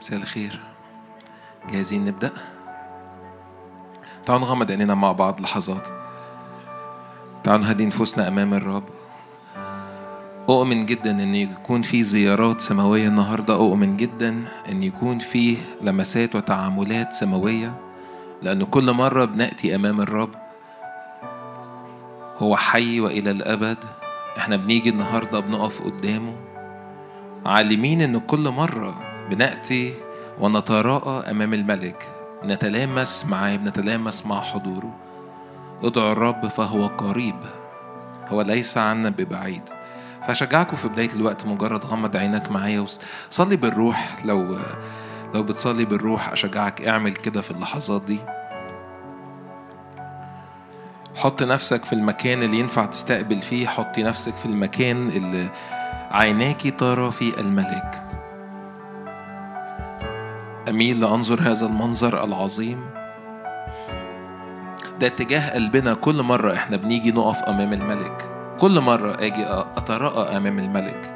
مساء الخير. جاهزين نبدأ؟ تعالوا نغمض عينينا مع بعض لحظات. تعالوا نهدي نفوسنا أمام الرب. أؤمن جدا إن يكون في زيارات سماوية النهاردة. أؤمن جدا إن يكون في لمسات وتعاملات سماوية. لأن كل مرة بنأتي أمام الرب هو حي وإلى الأبد. إحنا بنيجي النهاردة بنقف قدامه. عالمين إن كل مرة بنأتي ونتراءى أمام الملك. نتلامس معاه بنتلامس مع حضوره. ادعوا الرب فهو قريب. هو ليس عنا ببعيد. فأشجعكم في بداية الوقت مجرد غمض عينك معايا وصلي بالروح. لو لو بتصلي بالروح أشجعك. اعمل كده في اللحظات دي. حط نفسك في المكان اللي ينفع تستقبل فيه. حطي نفسك في المكان اللي عيناك ترى فيه الملك. أميل لأنظر هذا المنظر العظيم. ده اتجاه قلبنا كل مرة إحنا بنيجي نقف أمام الملك. كل مرة أجي أتراءى أمام الملك.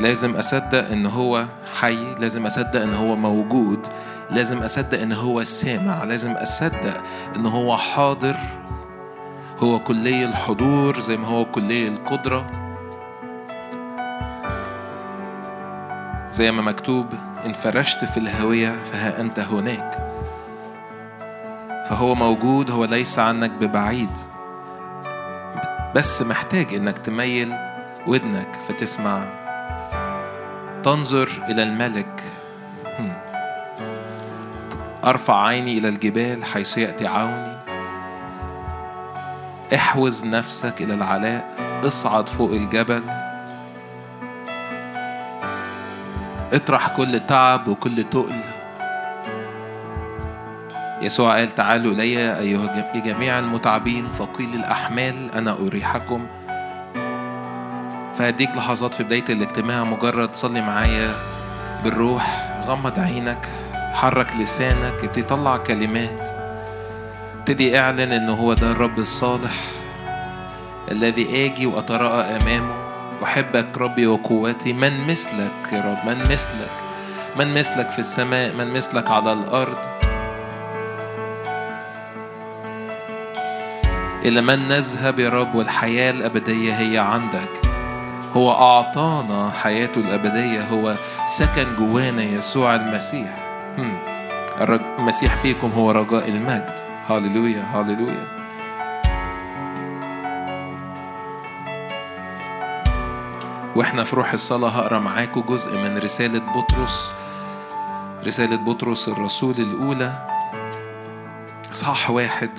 لازم أصدق إن هو حي لازم أصدق إن هو موجود لازم أصدق إن هو سامع لازم أصدق إن هو حاضر. هو كلي الحضور زي ما هو كلي القدرة. زي ما مكتوب إن فرشت في الهوية فها أنت هناك. فهو موجود هو ليس عنك ببعيد. بس محتاج إنك تميل ودنك فتسمع. تنظر إلى الملك. أرفع عيني إلى الجبال حيث يأتي عوني. احوز نفسك إلى العلاء. اصعد فوق الجبل. اطرح كل تعب وكل تقل. يسوع قال تعالوا إلي أيها جميع المتعبين ثقيل الأحمال أنا أريحكم. فهديك لحظات في بداية الاجتماع مجرد صلي معايا بالروح غمض عينك حرك لسانك ابتدي طلع كلمات ابتدي اعلن إن هو ده الرب الصالح الذي آجي وأتراءى أمامه. أحبك ربي وقوتي من مثلك يا رب من مثلك من مثلك في السماء من مثلك على الأرض. إلى من نذهب يا رب والحياة الأبدية هي عندك. هو أعطانا حياته الأبدية هو سكن جوانا يسوع المسيح. المسيح فيكم هو رجاء المجد. هاللويا هاللويا وإحنا في روح الصلاة هقرأ معاكم جزء من رسالة بطرس رسالة بطرس الرسول الأولى إصحاح واحد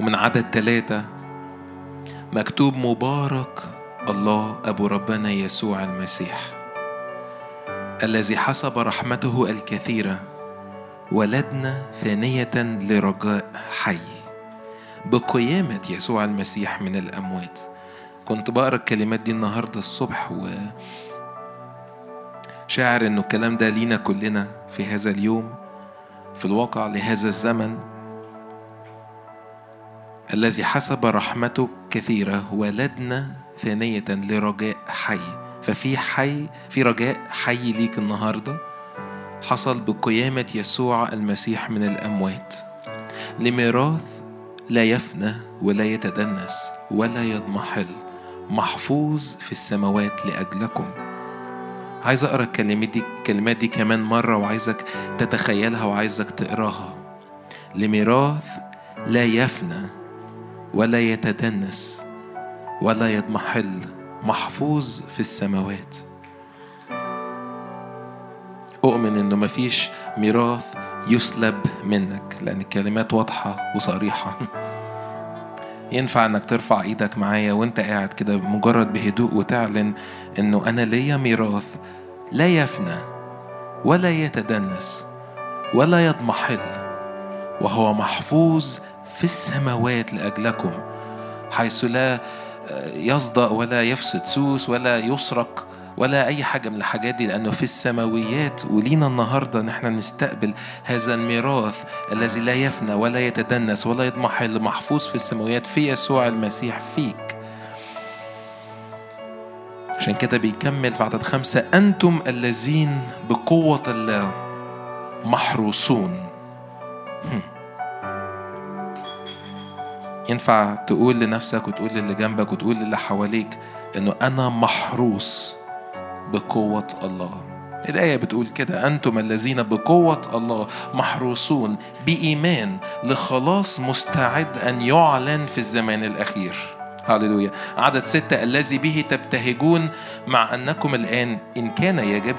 ومن عدد ثلاثة مكتوب مبارك الله أبو ربنا يسوع المسيح الذي حسب رحمته الكثيرة ولدنا ثانية لرجاء حي بقيامة يسوع المسيح من الأموات. كنت بقرأ الكلمات دي النهاردة الصبح و شاعر إنه الكلام ده لينا كلنا في هذا اليوم في الواقع لهذا الزمن الذي حسب رحمته كثيرة ولدنا ثانية لرجاء حي. ففي حي في رجاء حي ليك النهارده. حصل بقيامة يسوع المسيح من الأموات. لميراث لا يفنى ولا يتدنس ولا يضمحل. محفوظ في السماوات لأجلكم. عايز أقرأ الكلمات دي الكلمات دي كمان مرة وعايزك تتخيلها وعايزك تقراها. لميراث لا يفنى ولا يتدنس ولا يضمحل محفوظ في السماوات. أؤمن إنه مفيش ميراث يسلب منك لأن الكلمات واضحة وصريحة. ينفع إنك ترفع إيدك معايا وأنت قاعد كده مجرد بهدوء وتعلن إنه أنا ليا ميراث لا يفنى ولا يتدنس ولا يضمحل وهو محفوظ في السماوات لأجلكم حيث لا يصدأ ولا يفسد سوس ولا يسرق ولا أي حاجة من الحاجات دي لأنه في السماويات ولينا النهاردة نحن نستقبل هذا الميراث الذي لا يفنى ولا يتدنس ولا يضمحل محفوظ في السماويات في يسوع المسيح فيك. عشان كده بيكمل في عدد خمسة أنتم الذين بقوة الله محروسون. ينفع تقول لنفسك وتقول للي جنبك وتقول للي حواليك إنه أنا محروس. بقوة الله. الآية بتقول كده أنتم الذين بقوة الله محروسون بإيمان لخلاص مستعد أن يعلن في الزمان الأخير. هللويا. عدد ستة الذي به تبتهجون مع أنكم الآن إن كان يجب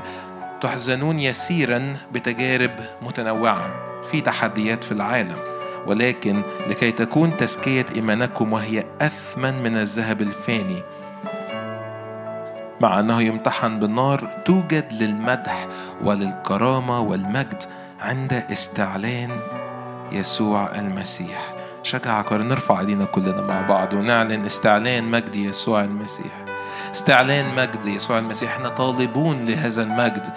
تحزنون يسيرا بتجارب متنوعة في تحديات في العالم. ولكن لكي تكون تزكية إيمانكم وهي أثمن من الذهب الفاني مع أنه يمتحن بالنار توجد للمدح وللكرامة والمجد عند استعلان يسوع المسيح. شجعك نرفع إيدينا كلنا مع بعض ونعلن استعلان مجد يسوع المسيح. استعلان مجد يسوع المسيح. إحنا طالبون لهذا المجد.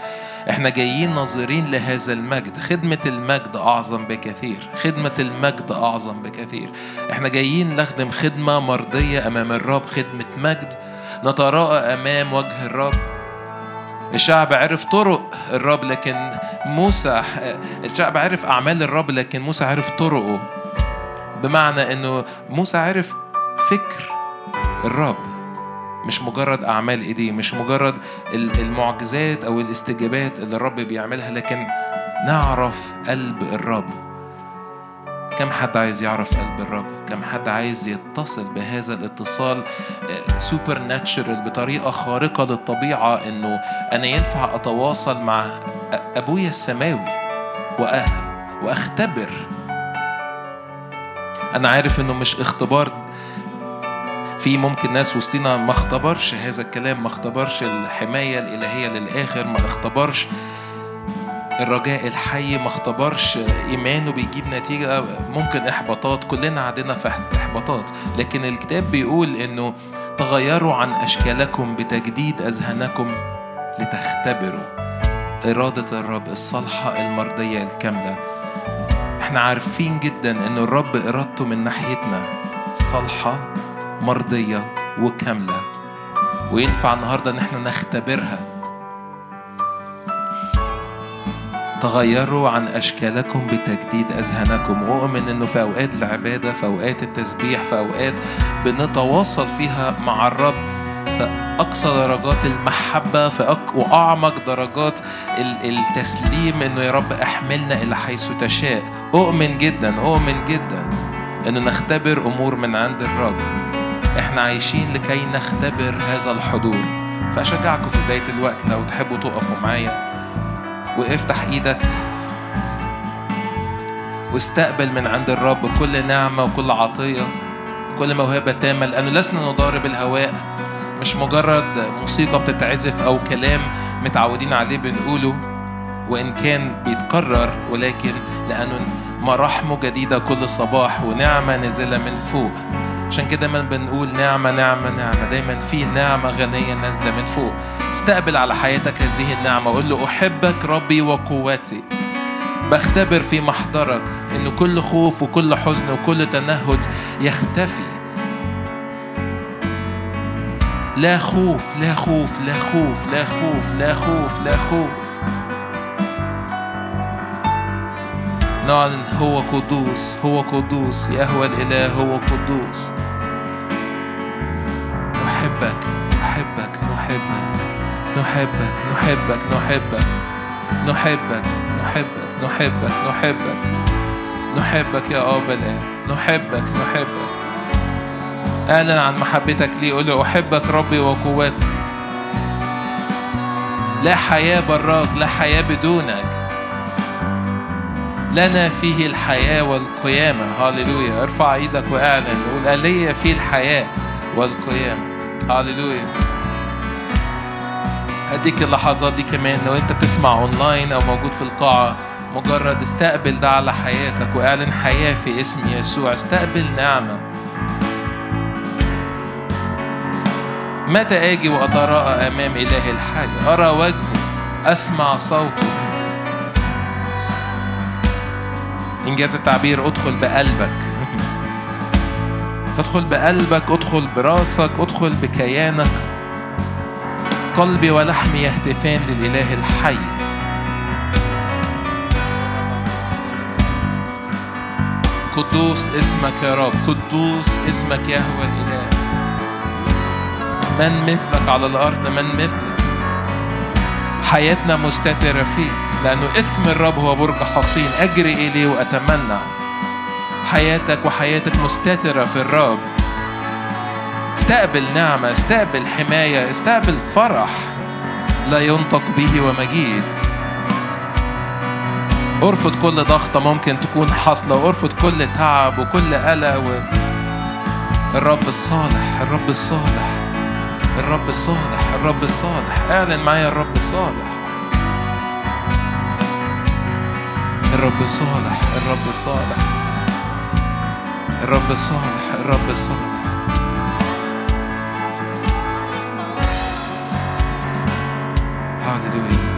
إحنا جايين ناظرين لهذا المجد. خدمة المجد أعظم بكثير. خدمة المجد أعظم بكثير. إحنا جايين نخدم خدمة مرضية أمام الرب خدمة مجد نتراءى أمام وجه الرب. الشعب عرف طرق الرب لكن موسى الشعب عرف أعمال الرب لكن موسى عرف طرقه. بمعنى أنه موسى عرف فكر الرب مش مجرد أعمال إيديه مش مجرد المعجزات أو الاستجابات اللي الرب بيعملها لكن نعرف قلب الرب. كم حد عايز يعرف قلب الرب؟ كم حد عايز يتصل بهذا الاتصال سوبر ناتشرال بطريقة خارقة للطبيعة إنه أنا ينفع أتواصل مع أبويا السماوي وأختبر. أنا عارف إنه مش اختبار. في ممكن ناس وسطينا ما اختبرش هذا الكلام ما اختبرش الحماية الإلهية للآخر ما اختبرش الرجاء الحي ما اختبرش إيمانه بيجيب نتيجة ممكن إحباطات كلنا عندنا في إحباطات. لكن الكتاب بيقول إنه تغيروا عن أشكالكم بتجديد أذهانكم لتختبروا إرادة الرب الصالحه المرضية الكاملة. إحنا عارفين جدا ان الرب إرادته من ناحيتنا صالحه مرضية وكاملة. وينفع النهارده إن إحنا نختبرها؟ تغيروا عن أشكالكم بتجديد أذهانكم. وأؤمن أنه في أوقات العبادة في أوقات التسبيح في أوقات بنتواصل فيها مع الرب في أقصى درجات المحبة في أق... وأعمق درجات التسليم أنه يا رب احملنا إلى حيث تشاء. أؤمن جدا أؤمن جدا أنه نختبر أمور من عند الرب. إحنا عايشين لكي نختبر هذا الحضور. فأشجعكم في بداية الوقت لو تحبوا تقفوا معايا. وافتح إيدك واستقبل من عند الرب كل نعمة وكل عطية كل موهبة تامة لأنه لسنا نضارب الهواء مش مجرد موسيقى بتتعزف أو كلام متعودين عليه بنقوله وإن كان بيتكرر ولكن لأنه مراحمه جديدة كل صباح ونعمة نازلة من فوق. عشان كده دايما بنقول نعمة نعمة نعمة. دايما في نعمة غنية نازلة من فوق. استقبل على حياتك هذه النعمة. قول له أحبك ربي وقوتي. بختبر في محضرك إن كل خوف وكل حزن وكل تنهد يختفي. لا خوف لا خوف لا خوف لا خوف لا خوف لا خوف. نعلن هو قدوس هو قدوس يهوى الإله هو قدوس. نحبك نحبك نحبك نحبك نحبك نحبك نحبك نحبك نحبك نحبك. نحبك يا أبا الآن نحبك نحبك. أعلن عن محبتك لي قول أحبك ربي وقوتي. لا حياة براك لا حياة بدونك. لنا فيه الحياة والقيامة. هاليلويا. ارفع إيدك واعلن. قول لي فيه الحياة والقيامة؟ هاليلويا. هديك اللحظات دي كمان. لو انت بتسمع اونلاين أو موجود في القاعة مجرد استقبل ده على حياتك واعلن حياة في اسم يسوع. استقبل نعمة. متى آجي وأتراءى أمام إله الحي؟ أرى وجهه أسمع صوته. انجاز التعبير ادخل بقلبك. ادخل بقلبك ادخل براسك ادخل بكيانك. قلبي ولحمي يهتفان للإله الحي. قدوس اسمك يا رب قدوس اسمك يهوى الإله. من مثلك على الأرض من مثلك. حياتنا مستترة فيك. لأنه اسم الرب هو برج حصين. أجري إليه وأتمنى حياتك وحياتك مستترة في الرب. استقبل نعمة استقبل حماية استقبل فرح لا ينطق به ومجيد. أرفض كل ضغطة ممكن تكون حاصلة وأرفض كل تعب وكل قلق و... الرب الصالح الرب الصالح الرب الصالح الرب الصالح اعلن معايا الرب الصالح الرب صالح الرب صالح. الرب صالح الرب صالح. هاليلويا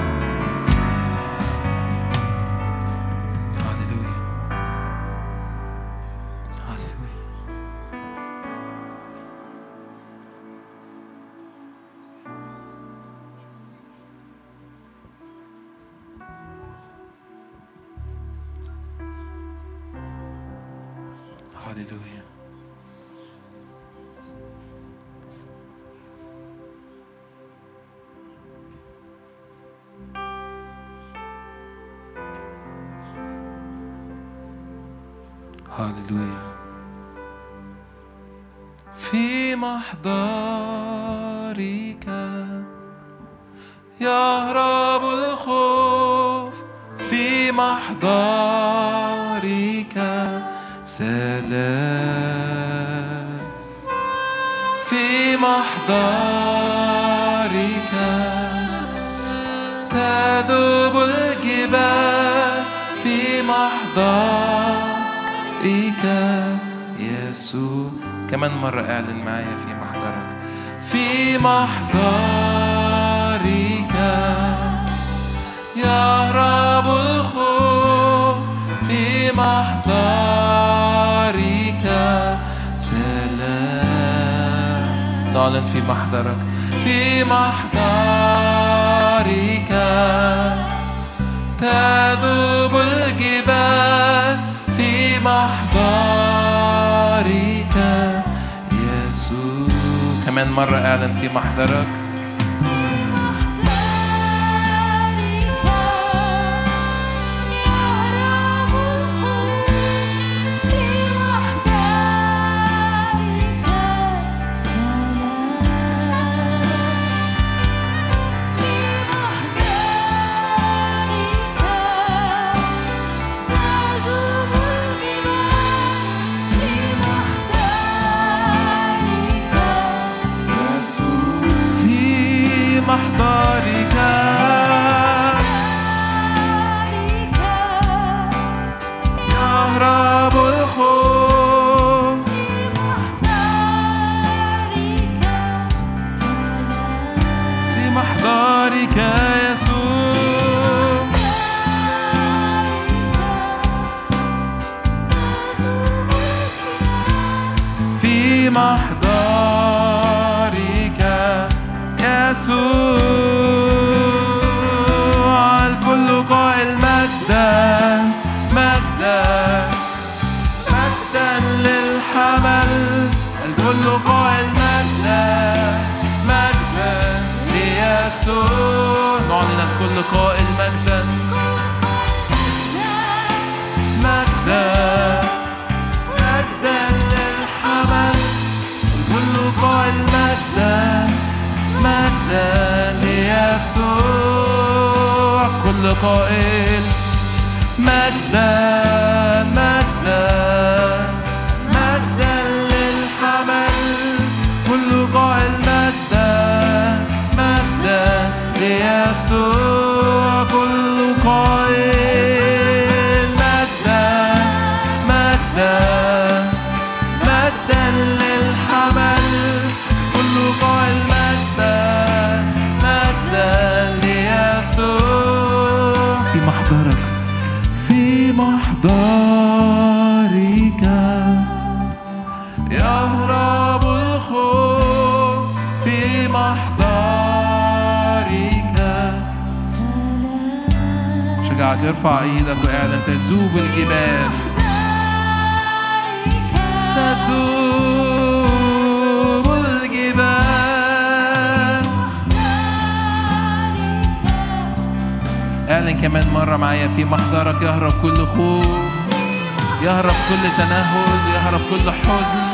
هاليلويا في محضرك يهرب الخوف في محضرك سلام في محضرك تذوب الجبال في محضرك يسوع كمان مرة اعلن معايا في محضرك. في محضرك يهرب الخوف. في محضرك سلام. نعلن في محضرك. في محضرك تذوب الجبال. في محضرك محضرك. ليسوع ارفع إيدك واعلن تذوب الجبال تذوب الجبال. اعلن كمان مرة معايا في محضرك. يهرب كل خوف. يهرب كل تنهد يهرب كل حزن.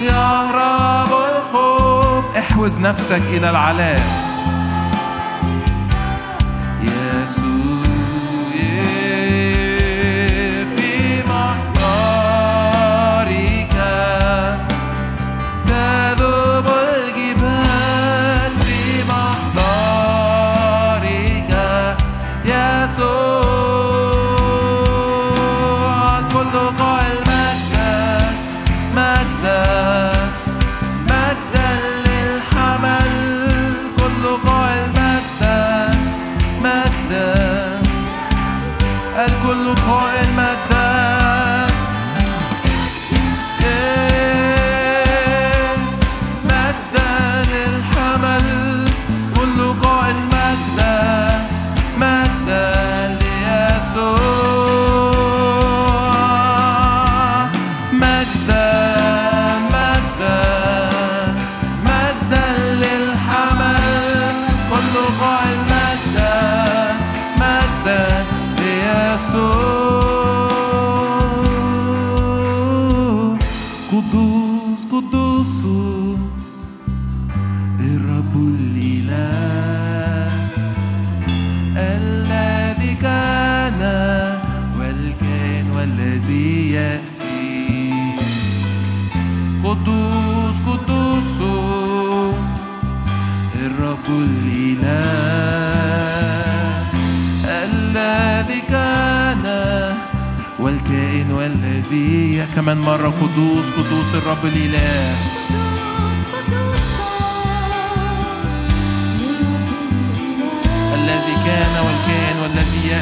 يهرب الخوف. احوز نفسك إلى العلام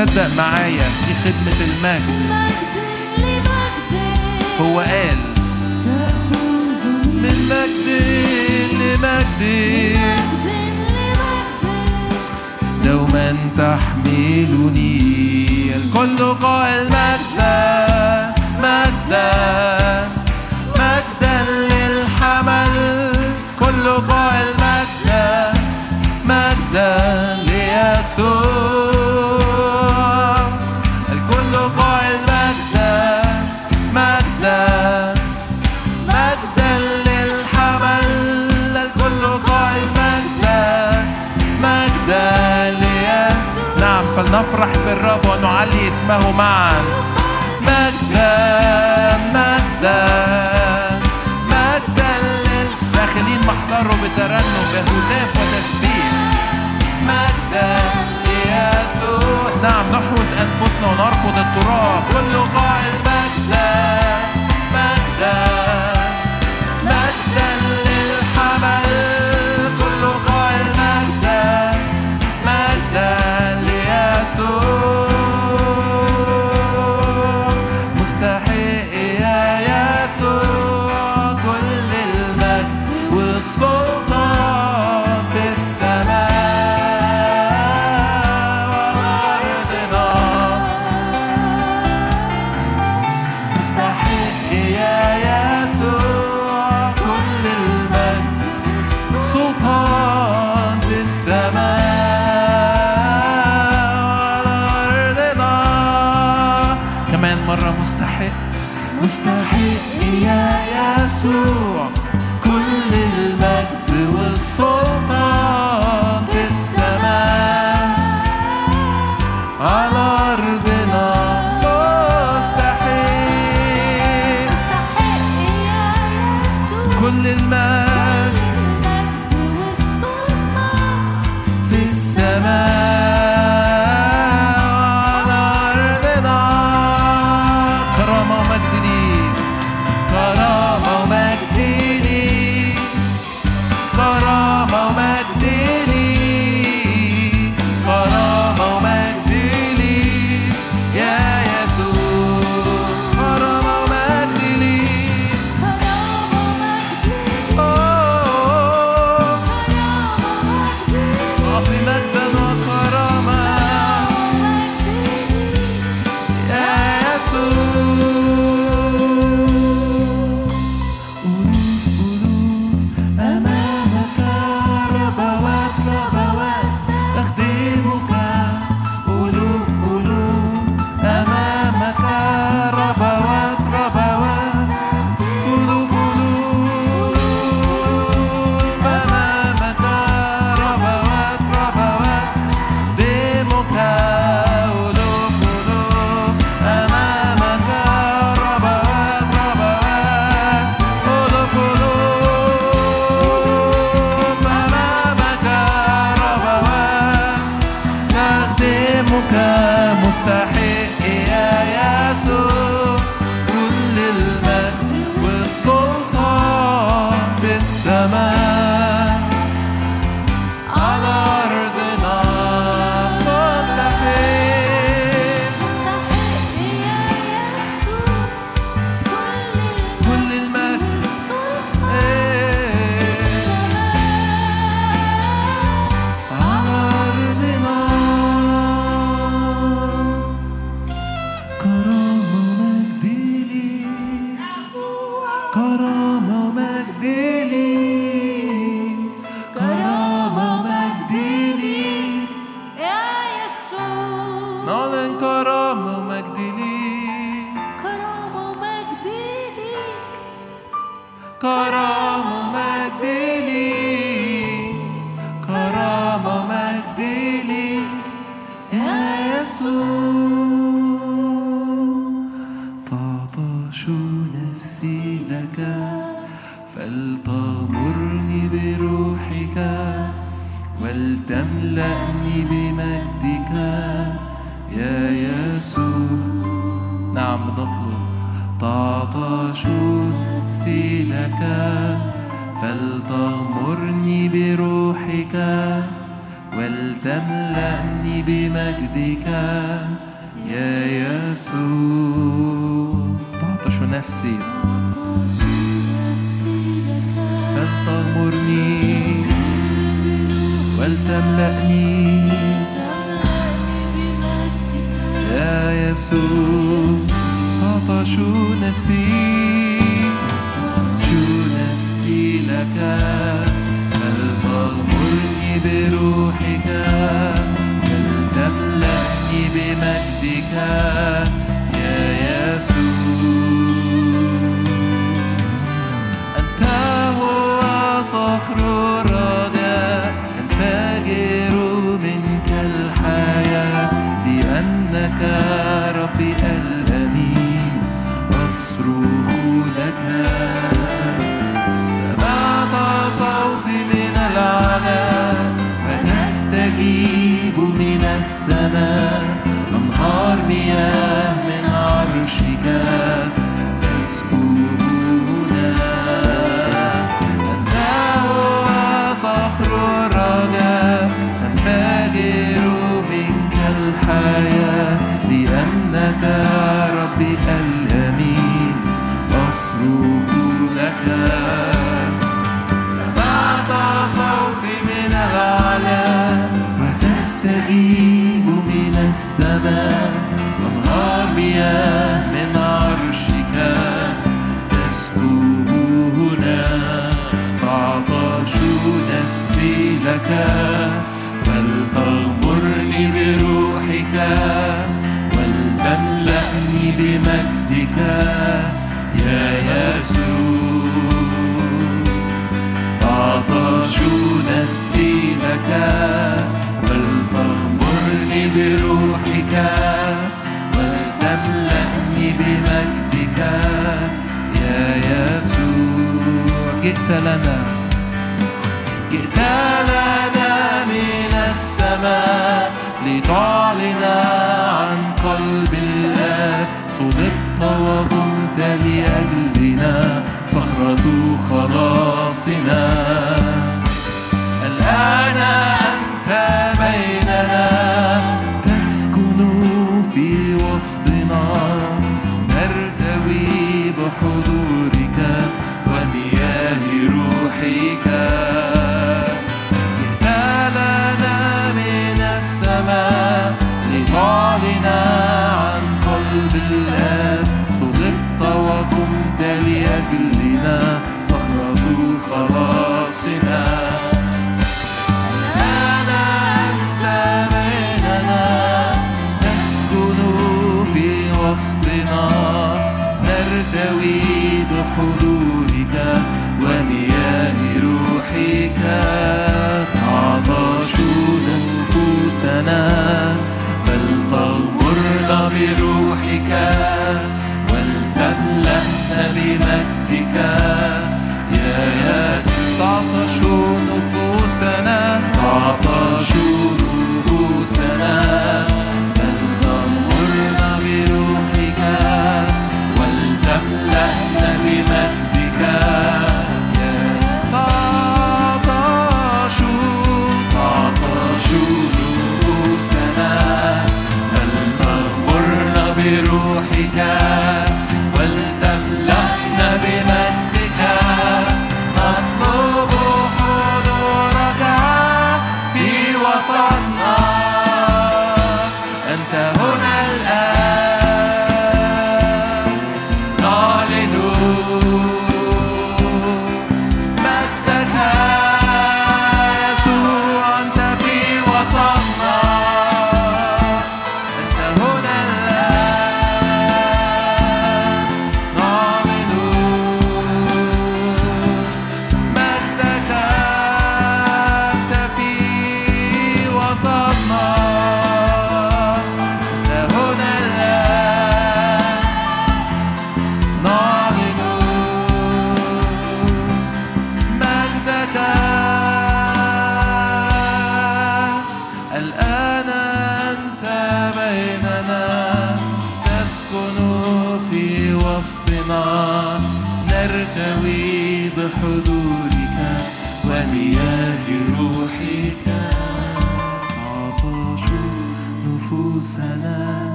تصدق معايا في خدمة المجد؟ هو قال من مجد لمجد. دوما تحملني الكل قائل مجد مجد. اسمه معا. مجدا مجدا مجدا داخلين محضره بترنم بهتاف وتسبيح مجدا ليسوع. نعم نحرز أنفسنا ونرفض التراب. كل قائد ولتملأني. يا يسوع تطشو نفسي؟ شو نفسي لك؟ هل تغمرني بروحك. هل تملأني بمجدك. يا يسوع أنت هو صخر السماء أنهار مياه من عرشك تسكبنا أنت هو صخر الرجاء تنفجر منك الحياة لأنك ربي الأمين أصرخ لك السماء أنهار مياه من عرشك تسكب هنا تعطش نفسي لك جئت لنا. جئت لنا من السماء لتعلن عن قلب الآب صلبت وقمت لأجلنا صخرة خلاصنا. الآن أنت لتعلن عن قلب الآب صلبت وقمت لأجلنا. صخرة خلاصنا. الآن أنت بيننا. تسكن في وسطنا. نرتوي بحضورك تعطش نفوسنا تعطش نفوسنا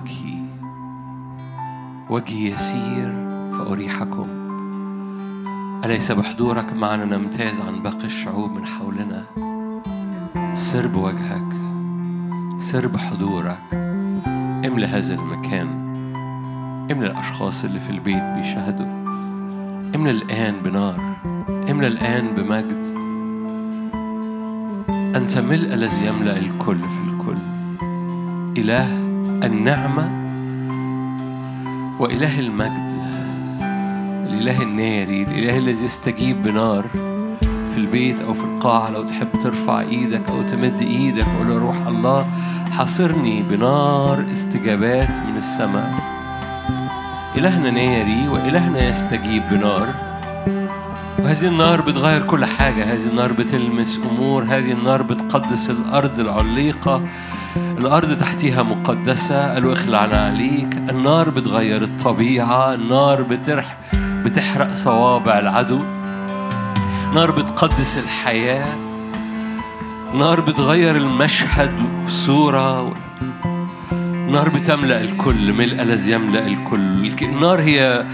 وجهي. وجهي يسير فأريحكم. أليس بحضورك معنا نمتاز عن باقي الشعوب من حولنا؟ سر بوجهك سر بحضورك املى هذا المكان. املى الأشخاص اللي في البيت بيشاهدوا. املى الآن بنار. املى الآن بمجد. أنت ملء الذي يملأ الكل في الكل. إله النعمة وإله المجد الإله الناري الإله الذي يستجيب بنار في البيت أو في القاعة. لو تحب ترفع إيدك أو تمد إيدك وقول روح الله حاصرني بنار استجابات من السماء. إلهنا ناري وإلهنا يستجيب بنار. وهذه النار بتغير كل حاجة. هذه النار بتلمس أمور. هذه النار بتقدس الأرض العليقة. الأرض تحتها مقدسة قالوا اخلعنا عليك النار بتغير الطبيعة النار بترح بتحرق صوابع العدو نار بتقدس الحياة نار بتغير المشهد والصورة نار بتملأ الكل ملء الذي يملأ الكل. الك- النار هي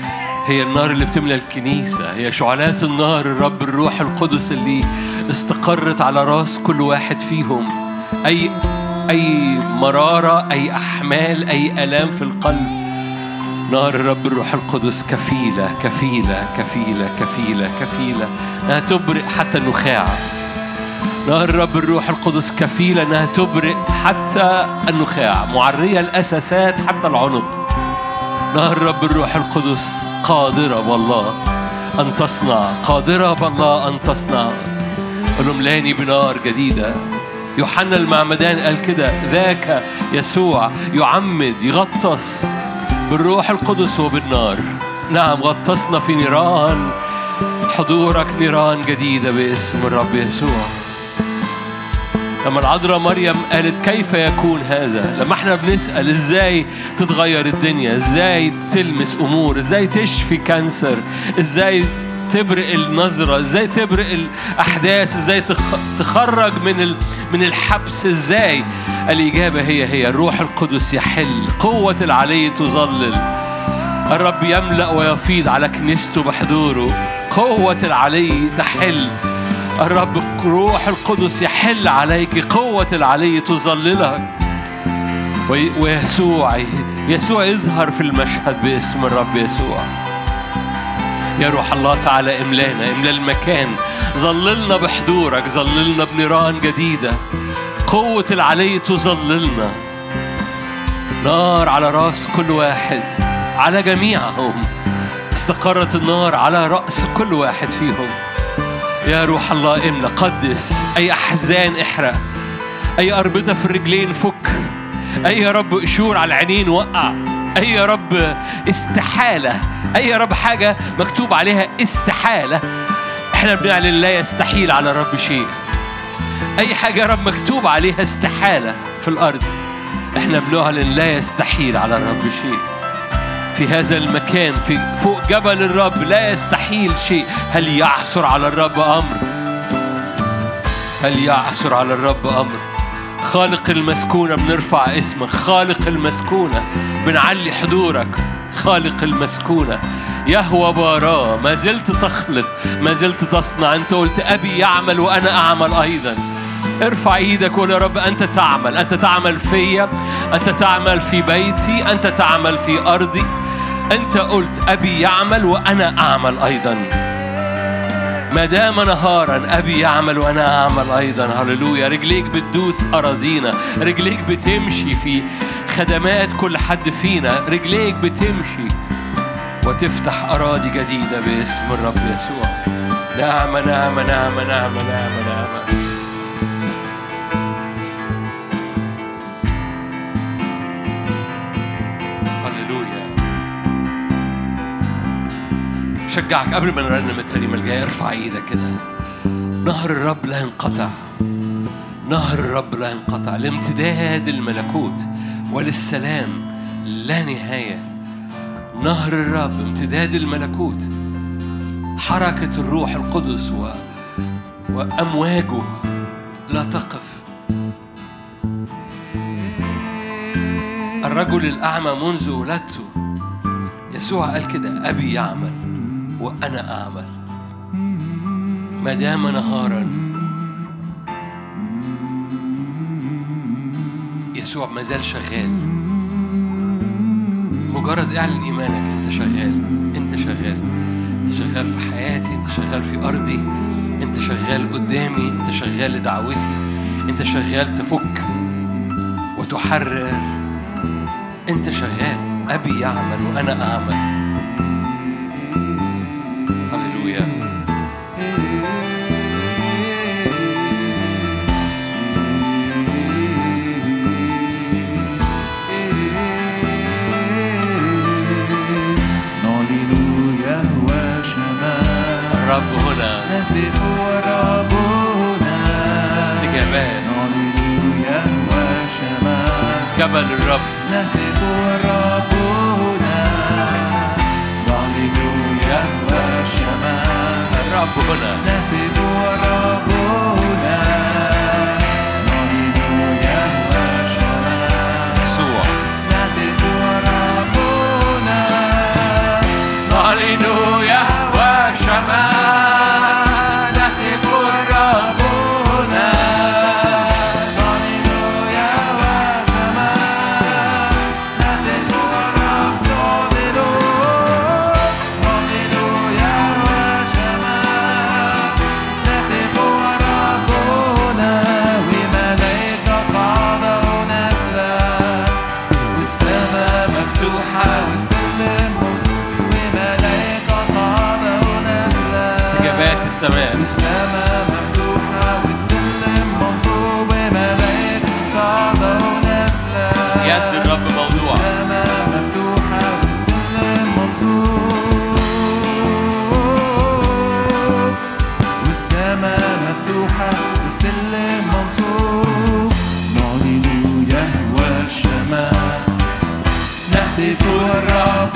هي النار اللي بتملأ الكنيسة هي شعلات النار الرب الروح القدس اللي استقرت على راس كل واحد فيهم. أي أي مرارة أي أحمال أي آلام في القلب. نار الرب الروح القدس كفيلة كفيلة كفيلة كفيلة كفيلة. انها تبرئ حتى النخاع. نار الرب الروح القدس كفيلة. انها تبرئ حتى النخاع. معرية الأساسات حتى العنق. نار الرب الروح القدس قادرة بالله أن تصنع قادرة بالله أن تصنع. قل املاني بنار جديدة. يوحنا المعمدان قال كده ذاك يسوع يعمد يغطس بالروح القدس وبالنار. نعم غطسنا في نيران حضورك نيران جديدة باسم الرب يسوع. لما العذراء مريم قالت كيف يكون هذا؟ لما إحنا بنسأل إزاي تتغير الدنيا؟ إزاي تلمس أمور؟ إزاي تشفي كانسر؟ إزاي تبرئ النظرة إزاي تبرئ الأحداث إزاي تخ- تخرج من من الحبس؟ إزاي؟ الإجابة هي هي الروح القدس يحل قوة العلي تظلل. الرب يملأ ويفيض على كنيسته بحضوره قوة العلي تحل. الرب روح القدس يحل عليك قوة العلي تظللك. وي- ويسوع يسوع يظهر في المشهد باسم الرب يسوع. يا روح الله تعالى املانا املا المكان. ظللنا بحضورك ظللنا بنيران جديدة. قوة العلي تظللنا. نار على رأس كل واحد على جميعهم. استقرت النار على رأس كل واحد فيهم. يا روح الله املا قدس. أي أحزان احرق. أي أربطة في الرجلين فك. أي يا رب قشور على العينين وقع. أي يا رب استحالة. أي رب حاجة مكتوب عليها استحالة. إحنا بنعلن لا يستحيل على الرب شيء. أي حاجة يا رب مكتوب عليها استحالة في الأرض إحنا بنعلن لا يستحيل على الرب شيء. في هذا المكان في فوق جبل الرب لا يستحيل شيء. هل يعثر على الرب أمر؟ هل يعثر على الرب أمر؟ خالق المسكونة بنرفع اسمك. خالق المسكونة بنعلي حضورك. خالق المسكونة. يهوى باراه ما زلت تخلق ما زلت تصنع. أنت قلت أبي يعمل وأنا أعمل أيضا. ارفع إيدك وقول يا رب أنت تعمل. أنت تعمل فيا أنت تعمل في بيتي أنت تعمل في أرضي. أنت قلت أبي يعمل وأنا أعمل أيضا. ما دام نهارا أبي يعمل وأنا أعمل أيضا. هللويا. رجليك بتدوس أراضينا. رجليك بتمشي في خدمات كل حد فينا. رجليك بتمشي وتفتح أراضي جديدة باسم الرب يسوع. نعمه نعمه نعمه نعمه نعمه نعمه هللويا. شجعك قبل ما نرنم الترنيمة الجاية ارفع إيدك كده. نهر الرب لا ينقطع. نهر الرب لا ينقطع. لامتداد الملكوت. وللسلام لا نهاية. نهر الرب امتداد الملكوت حركة الروح القدس و... وأمواجه لا تقف. الرجل الأعمى منذ ولدته يسوع قال كده أبي يعمل وأنا أعمل. ما دام نهارا يسوع ما زال شغال. مجرد اعلن إيمانك أنت شغال أنت شغال. أنت شغال في حياتي أنت شغال في أرضي. أنت شغال قدامي أنت شغال لدعوتي. أنت شغال تفك وتحرر. أنت شغال أبي يعمل وأنا أعمل. الرب هنا. نهتف وربنا استجابات نعلن يهوى شمال جبل الرب. نهتف وربنا نعلن يهوى شمال الرب هنا. نهتف نهتف الرب هنا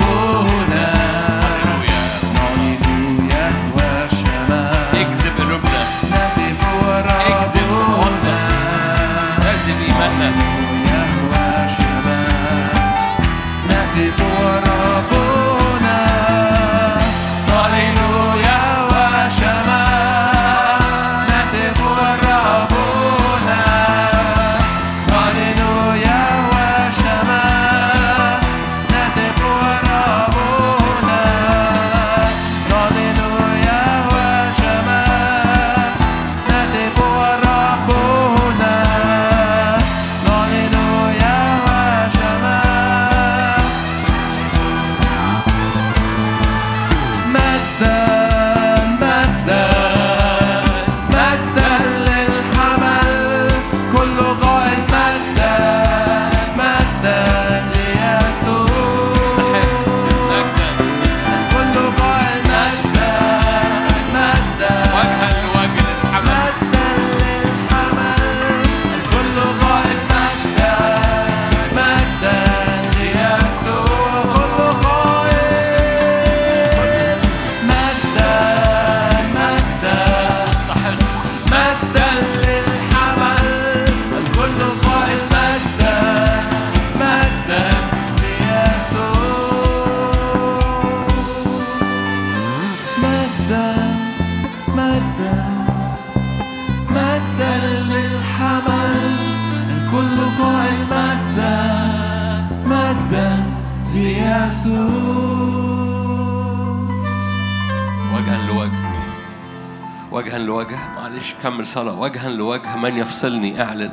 معلش كمل صلاة. وجها لوجه من يفصلني أعلن.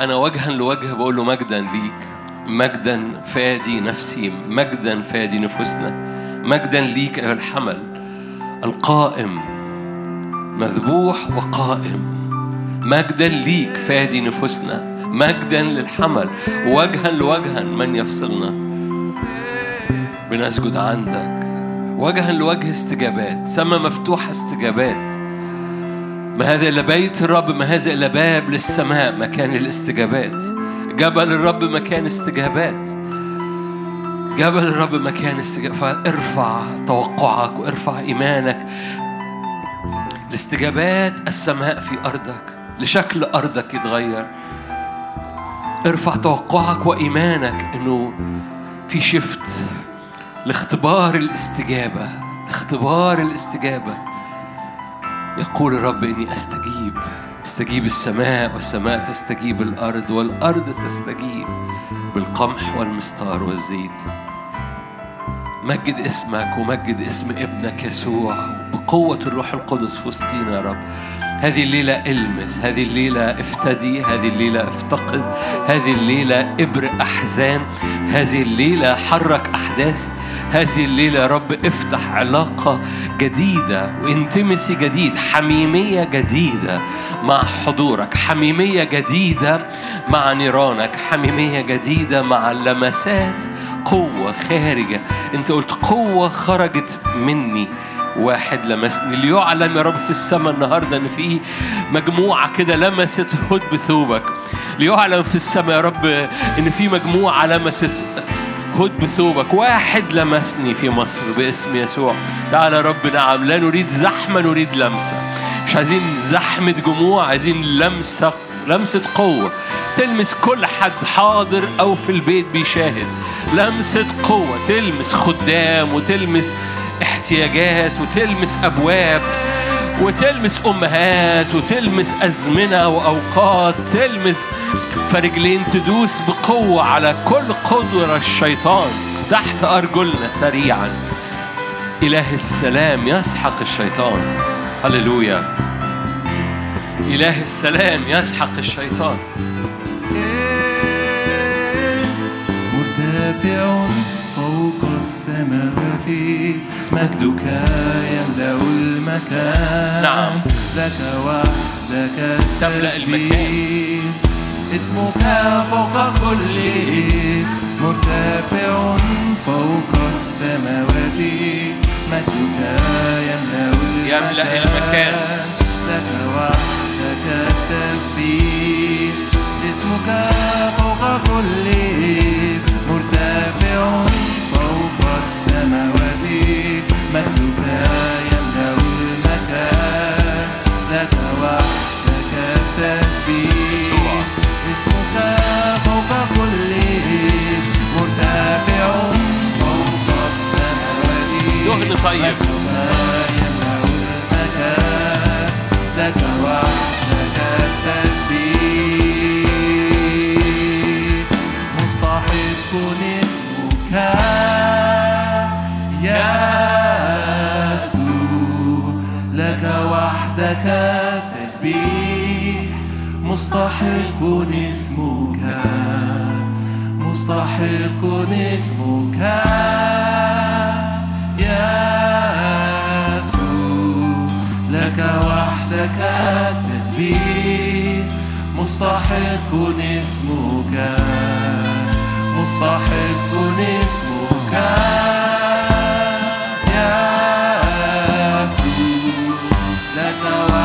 أنا وجها لوجه بقول له مجدا ليك. مجدا فادي نفسي. مجدا فادي نفوسنا. مجدا ليك أيها الحمل. القائم. مذبوح وقائم. مجدا ليك فادي نفوسنا. مجدا للحمل. وجها لوجها من يفصلنا. بنسجد عندك. وجها لوجه استجابات. سما مفتوحة استجابات. ما هذا إلا بيت الرب ما هذا إلا باب للسماء مكان الاستجابات. جبل الرب مكان استجابات. جبل الرب مكان استجابات. فارفع توقعك وارفع إيمانك. لاستجابات السماء في أرضك لشكل أرضك يتغير. ارفع توقعك وإيمانك إنه في شفت لاختبار الاستجابة اختبار الاستجابة. يقول الرب إني أستجيب. أستجيب السماء والسماء تستجيب الأرض والأرض تستجيب بالقمح والمستار والزيت. مجد اسمك ومجد اسم ابنك يسوع بقوة الروح القدس في وسطينا يا رب. هذه الليلة إلمس هذه الليلة افتدي هذه الليلة افتقد هذه الليلة ابرق أحزان هذه الليلة حرك أحداث هذه الليلة يا رب افتح علاقة جديدة وانتمسي جديد حميمية جديدة مع حضورك حميمية جديدة مع نيرانك حميمية جديدة مع لمسات قوة خارجة. أنت قلت قوة خرجت مني. واحد لمسني ليعلم يا رب في السماء النهارده إن في مجموعة كده لمست هد بثوبك. ليعلم في السماء يا رب إن في مجموعة لمست هد بثوبك. واحد لمسني في مصر باسم يسوع. تعالى يا رب نعم لا نريد زحمة نريد لمسة. مش عايزين زحمة جموع عايزين لمسة لمسة قوة. تلمس كل حد حاضر أو في البيت بيشاهد. لمسة قوة تلمس خدام وتلمس احتياجات وتلمس أبواب وتلمس أمهات وتلمس أزمنة وأوقات تلمس فرجلين تدوس بقوة على كل قدرة الشيطان تحت أرجلنا سريعا. إله السلام يسحق الشيطان. هللويا. إله السلام يسحق الشيطان. مرتفع فوق السماوات مجدك يملأ المكان. نعم. لك وحدك تملأ التسبيح اسمك فوق كل اسم مرتفع فوق السماوات. مجدك يملأ يملأ المكان. لك وحدك التسبيح اسمك فوق كل اسم مرتفع السماوات مجدك يملأ المكان. لك وحدك التسبيح. اسمك فوق كل اسم مرتفع فوق السماوات. دهن طيب. مجدك يملأ المكان. لك وحدك وحدك التسبيح مستحق اسمك مستحق اسمك. يا يسوع لك وحدك التسبيح مستحق اسمك مستحق اسمك. لك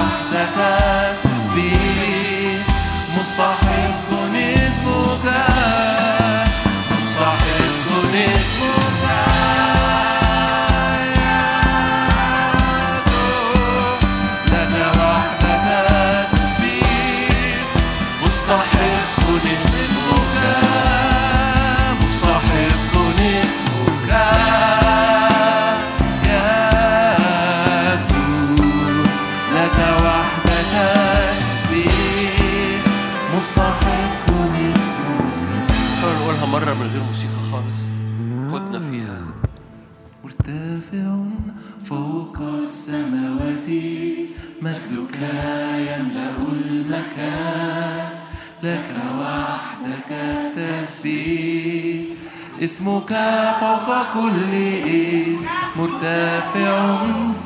اسمك فوق كل اسم مرتفع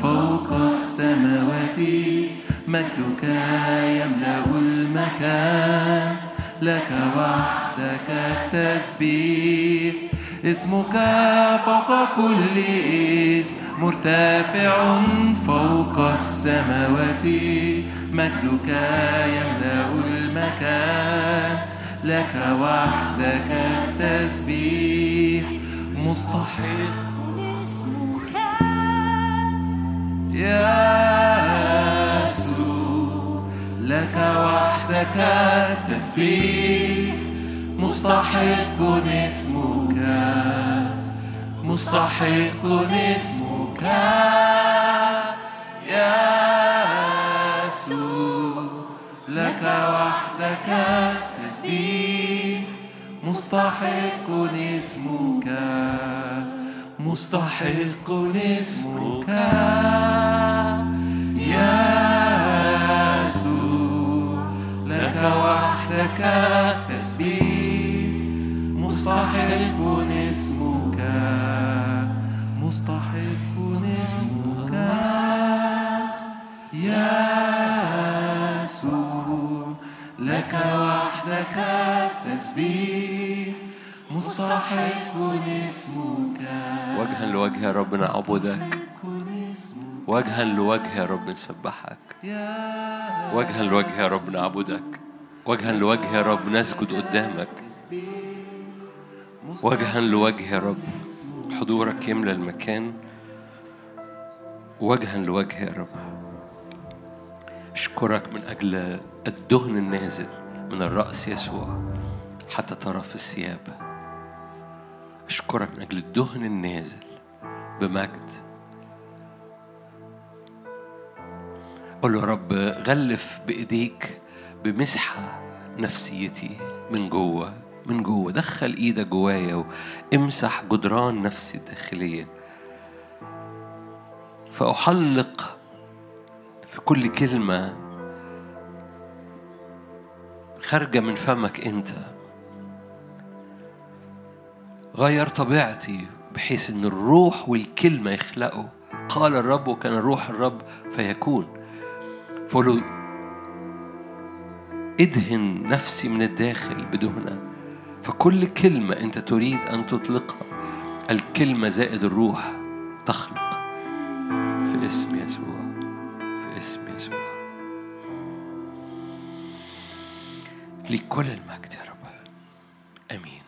فوق السماوات. مجدك يملأ المكان لك وحدك التسبيح. اسمك فوق كل اسم مرتفع فوق السماوات. مجدك يملأ المكان لك وحدك التسبيح. مستحق اسمك يا يسوع لك وحدك التسبيح مستحق اسمك مستحق اسمك. يا يسوع لك وحدك التسبيح مستحق اسمك. مستحق اسمك. يا يسوع لك وحدك التسبيح مستحق اسمك. مستحق اسمك. يا وحدك التسبيح مستحق اسمك. وجها لوجه يا رب نعبدك. وجها لوجه يا رب نسبحك. وجها لوجه يا رب نعبدك. وجها لوجه يا رب نسجد قدامك. وجها لوجه يا رب حضورك يملى المكان. وجها لوجه يا رب. اشكرك من أجل الدهن النازل. من الرأس يسوع حتى طرف الثياب. أشكرك من أجل الدهن النازل بمجد. قول له يا رب غلف بإيديك بمسحة نفسيتي من جوه من جوه. دخل إيدك جوايا وامسح جدران نفسي الداخلية. فأحلق في كل كلمة خارجه من فمك أنت. غير طبيعتي بحيث إن الروح والكلمة يخلقوا. قال الرب وكان روح الرب فيكون. فقولوا إدهن نفسي من الداخل بدهنة. فكل كلمة أنت تريد أن تطلقها الكلمة زائد الروح تخلق. في اسم يسوع. لكل المجد يا رب آمين.